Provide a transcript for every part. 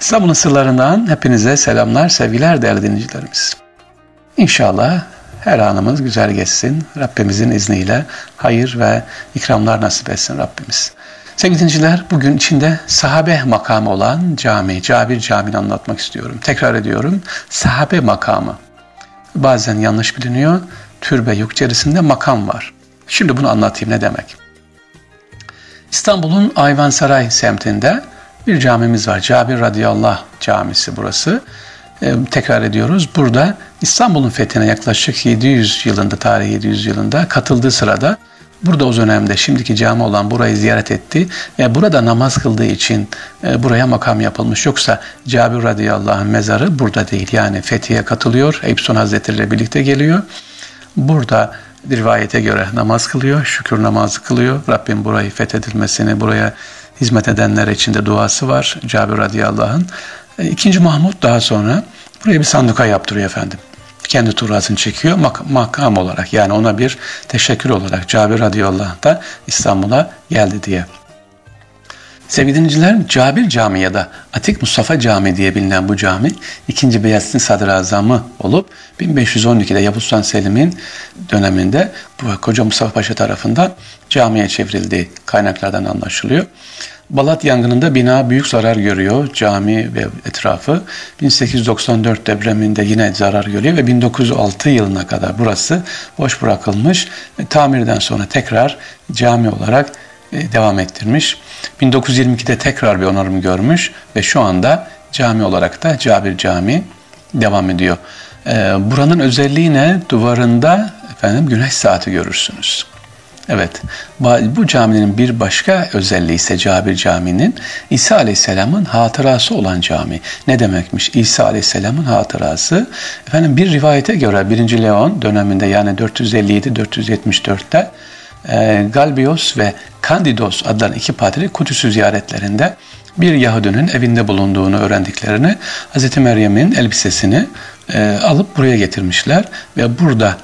İstanbul'un sırlarından hepinize selamlar, sevgiler değerli dinleyicilerimiz. İnşallah her anımız güzel geçsin. Rabbimizin izniyle hayır ve ikramlar nasip etsin Rabbimiz. Sevgili dinleyiciler, bugün içinde sahabe makamı olan cami, Cabir Camii'ni anlatmak istiyorum. Tekrar ediyorum, sahabe makamı. Bazen yanlış biliniyor, türbe yok içerisinde makam var. Şimdi bunu anlatayım ne demek. İstanbul'un Ayvansaray semtinde bir camimiz var. Cabir Radıyallahu Camisi burası. Ee, tekrar ediyoruz. Burada İstanbul'un fethine yaklaşık 700 yılında, tarih 700 yılında katıldığı sırada burada o dönemde şimdiki cami olan burayı ziyaret etti ve burada namaz kıldığı için e, buraya makam yapılmış. Yoksa Cabir radıyallahu mezarı burada değil. Yani fethiye katılıyor. Eyüp Sultan Hazretleri ile birlikte geliyor. Burada rivayete göre namaz kılıyor, şükür namazı kılıyor. Rabbim burayı fethedilmesini, buraya hizmet edenler için de duası var Cabir radıyallahu anh. E, ikinci Mahmut daha sonra buraya bir sanduka yaptırıyor efendim. Kendi turasını çekiyor mak makam olarak yani ona bir teşekkür olarak Cabir radıyallahu anh da İstanbul'a geldi diye. Sevgili dinleyiciler, Cabir Camii ya da Atik Mustafa Camii diye bilinen bu cami 2. Beyazıt'ın sadrazamı olup 1512'de Yavuz Sultan Selim'in döneminde bu Koca Mustafa Paşa tarafından camiye çevrildiği kaynaklardan anlaşılıyor. Balat yangınında bina büyük zarar görüyor. Cami ve etrafı 1894 depreminde yine zarar görüyor ve 1906 yılına kadar burası boş bırakılmış. Tamirden sonra tekrar cami olarak devam ettirmiş. 1922'de tekrar bir onarım görmüş ve şu anda cami olarak da Cabir Camii devam ediyor. E, buranın özelliği ne? Duvarında efendim güneş saati görürsünüz. Evet, bu caminin bir başka özelliği ise Cabir Camii'nin İsa Aleyhisselam'ın hatırası olan cami. Ne demekmiş İsa Aleyhisselam'ın hatırası? Efendim bir rivayete göre 1. Leon döneminde yani 457-474'te e, Galbios ve Candidos adlanan iki padri Kudüs'ü ziyaretlerinde bir Yahudinin evinde bulunduğunu öğrendiklerini Hz. Meryem'in elbisesini e, alıp buraya getirmişler ve burada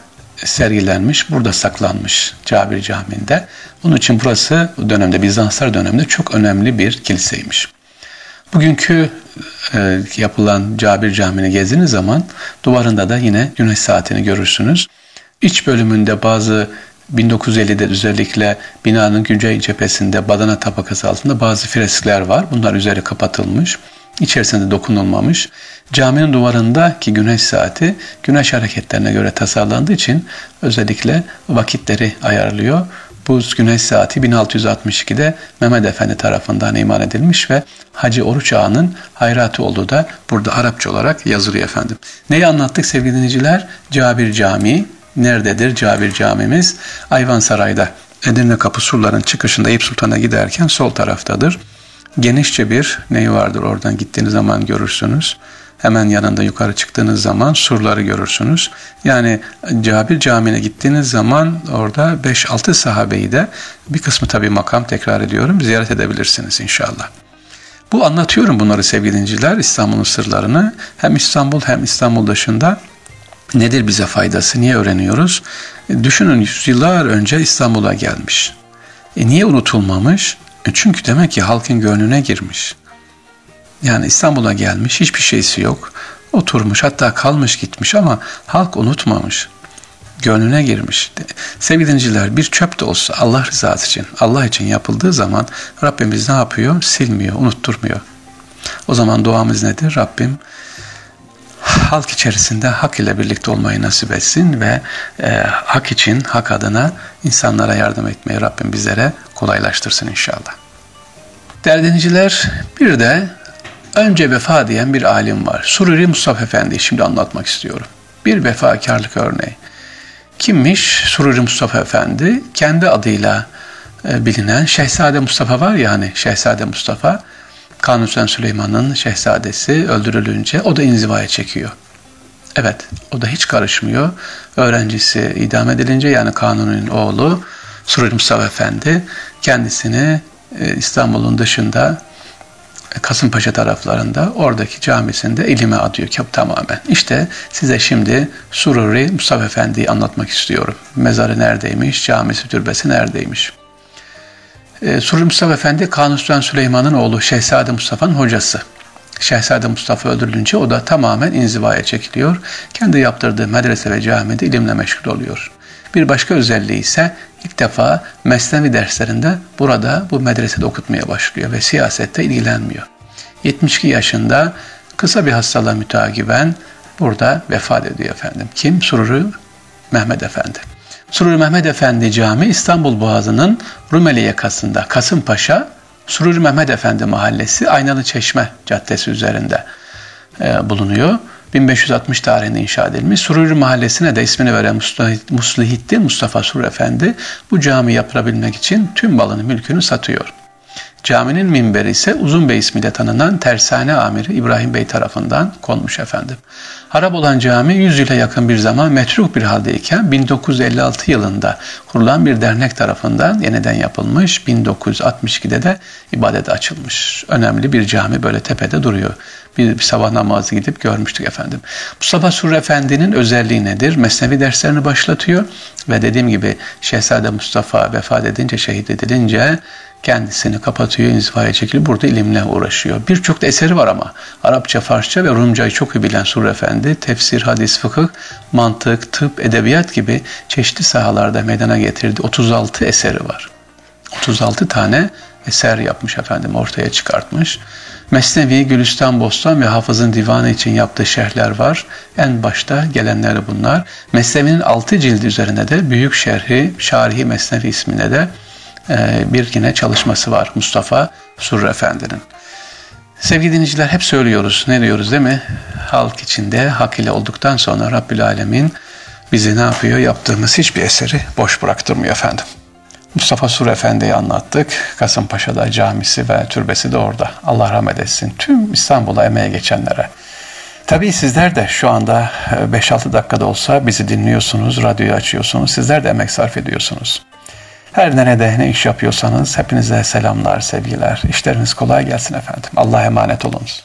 sergilenmiş, burada saklanmış Cabir Camii'nde. Bunun için burası dönemde Bizanslar döneminde çok önemli bir kiliseymiş. Bugünkü e, yapılan Cabir Camii'ni gezdiğiniz zaman duvarında da yine güneş saatini görürsünüz. İç bölümünde bazı 1950'de özellikle binanın güncel cephesinde badana tabakası altında bazı freskler var. Bunlar üzeri kapatılmış. İçerisinde dokunulmamış. Caminin duvarındaki güneş saati güneş hareketlerine göre tasarlandığı için özellikle vakitleri ayarlıyor. Bu güneş saati 1662'de Mehmet Efendi tarafından iman edilmiş ve Hacı Oruç Ağa'nın hayratı olduğu da burada Arapça olarak yazılıyor efendim. Neyi anlattık sevgili dinleyiciler? Cabir Camii nerededir Cabir Camimiz? Ayvansaray'da Edirne Kapı surların çıkışında Eyüp Sultan'a giderken sol taraftadır. Genişçe bir neyi vardır oradan gittiğiniz zaman görürsünüz. Hemen yanında yukarı çıktığınız zaman surları görürsünüz. Yani Cabir Camii'ne gittiğiniz zaman orada 5-6 sahabeyi de bir kısmı tabii makam tekrar ediyorum ziyaret edebilirsiniz inşallah. Bu anlatıyorum bunları sevgili dinciler İstanbul'un sırlarını hem İstanbul hem İstanbul dışında nedir bize faydası niye öğreniyoruz? E, düşünün yüzyıllar önce İstanbul'a gelmiş. E niye unutulmamış? E çünkü demek ki halkın gönlüne girmiş. Yani İstanbul'a gelmiş, hiçbir şeysi yok. Oturmuş, hatta kalmış gitmiş ama halk unutmamış. Gönlüne girmiş. Sevgili dinciler bir çöp de olsa Allah rızası için, Allah için yapıldığı zaman Rabbimiz ne yapıyor? Silmiyor, unutturmuyor. O zaman duamız nedir? Rabbim halk içerisinde hak ile birlikte olmayı nasip etsin ve e, hak için, hak adına insanlara yardım etmeyi Rabbim bizlere kolaylaştırsın inşallah. Değerli dinleyiciler, bir de önce vefa diyen bir alim var. Sururi Mustafa Efendi şimdi anlatmak istiyorum. Bir vefakarlık örneği. Kimmiş? Sururi Mustafa Efendi kendi adıyla e, bilinen Şehzade Mustafa var ya hani Şehzade Mustafa Kanuni Süleyman'ın şehzadesi öldürülünce o da inzivaya çekiyor. Evet, o da hiç karışmıyor. Öğrencisi idam edilince yani Kanuni'nin oğlu Sururi Mustafa Efendi kendisini e, İstanbul'un dışında e, Kasımpaşa taraflarında oradaki camisinde ilime adıyor ki tamamen. İşte size şimdi Sururi Mustafa Efendi'yi anlatmak istiyorum. Mezarı neredeymiş, camisi, türbesi neredeymiş. E, Sururi Mustafa Efendi Kanuni Sultan Süleyman'ın oğlu Şehzade Mustafa'nın hocası. Şehzade Mustafa öldürülünce o da tamamen inzivaya çekiliyor. Kendi yaptırdığı medrese ve camide ilimle meşgul oluyor. Bir başka özelliği ise ilk defa mesnevi derslerinde burada bu medresede okutmaya başlıyor ve siyasette ilgilenmiyor. 72 yaşında kısa bir hastalığa mütakiben burada vefat ediyor efendim. Kim? Sururi Mehmet Efendi. Sururi Mehmet Efendi Camii İstanbul Boğazı'nın Rumeli yakasında Kasımpaşa Sururi Mehmet Efendi Mahallesi Aynalı Çeşme Caddesi üzerinde e, bulunuyor. 1560 tarihinde inşa edilmiş. Sururi Mahallesi'ne de ismini veren Muslihittin Mustafa Surur Efendi bu cami yapılabilmek için tüm malını mülkünü satıyor. Caminin minberi ise Uzun Bey ismiyle tanınan tersane amiri İbrahim Bey tarafından konmuş efendim. Harap olan cami 100 yıla yakın bir zaman metruk bir haldeyken 1956 yılında kurulan bir dernek tarafından yeniden yapılmış. 1962'de de ibadet açılmış. Önemli bir cami böyle tepede duruyor. Bir, bir sabah namazı gidip görmüştük efendim. Mustafa Surur Efendi'nin özelliği nedir? Mesnevi derslerini başlatıyor ve dediğim gibi Şehzade Mustafa vefat edince, şehit edilince kendisini kapatıyor, inzivaya çekiliyor. Burada ilimle uğraşıyor. Birçok da eseri var ama Arapça, Farsça ve Rumcayı çok iyi bilen Sur Efendi, tefsir, hadis, fıkıh, mantık, tıp, edebiyat gibi çeşitli sahalarda meydana getirdi. 36 eseri var. 36 tane eser yapmış efendim, ortaya çıkartmış. Mesnevi, Gülistan, Bostan ve Hafız'ın divanı için yaptığı şerhler var. En başta gelenleri bunlar. Mesnevi'nin 6 cildi üzerinde de büyük şerhi, Şarihi Mesnevi ismine de bir yine çalışması var Mustafa Surre Efendi'nin. Sevgili dinleyiciler hep söylüyoruz. Ne diyoruz değil mi? Halk içinde hak ile olduktan sonra Rabbül Alemin bizi ne yapıyor? Yaptığımız hiçbir eseri boş bıraktırmıyor efendim. Mustafa Sur Efendi'yi anlattık. Kasımpaşa'da camisi ve türbesi de orada. Allah rahmet etsin. Tüm İstanbul'a emeğe geçenlere. Tabii sizler de şu anda 5-6 dakikada olsa bizi dinliyorsunuz, radyoyu açıyorsunuz. Sizler de emek sarf ediyorsunuz. Her nerede ne iş yapıyorsanız hepinize selamlar, sevgiler. İşleriniz kolay gelsin efendim. Allah'a emanet olunuz.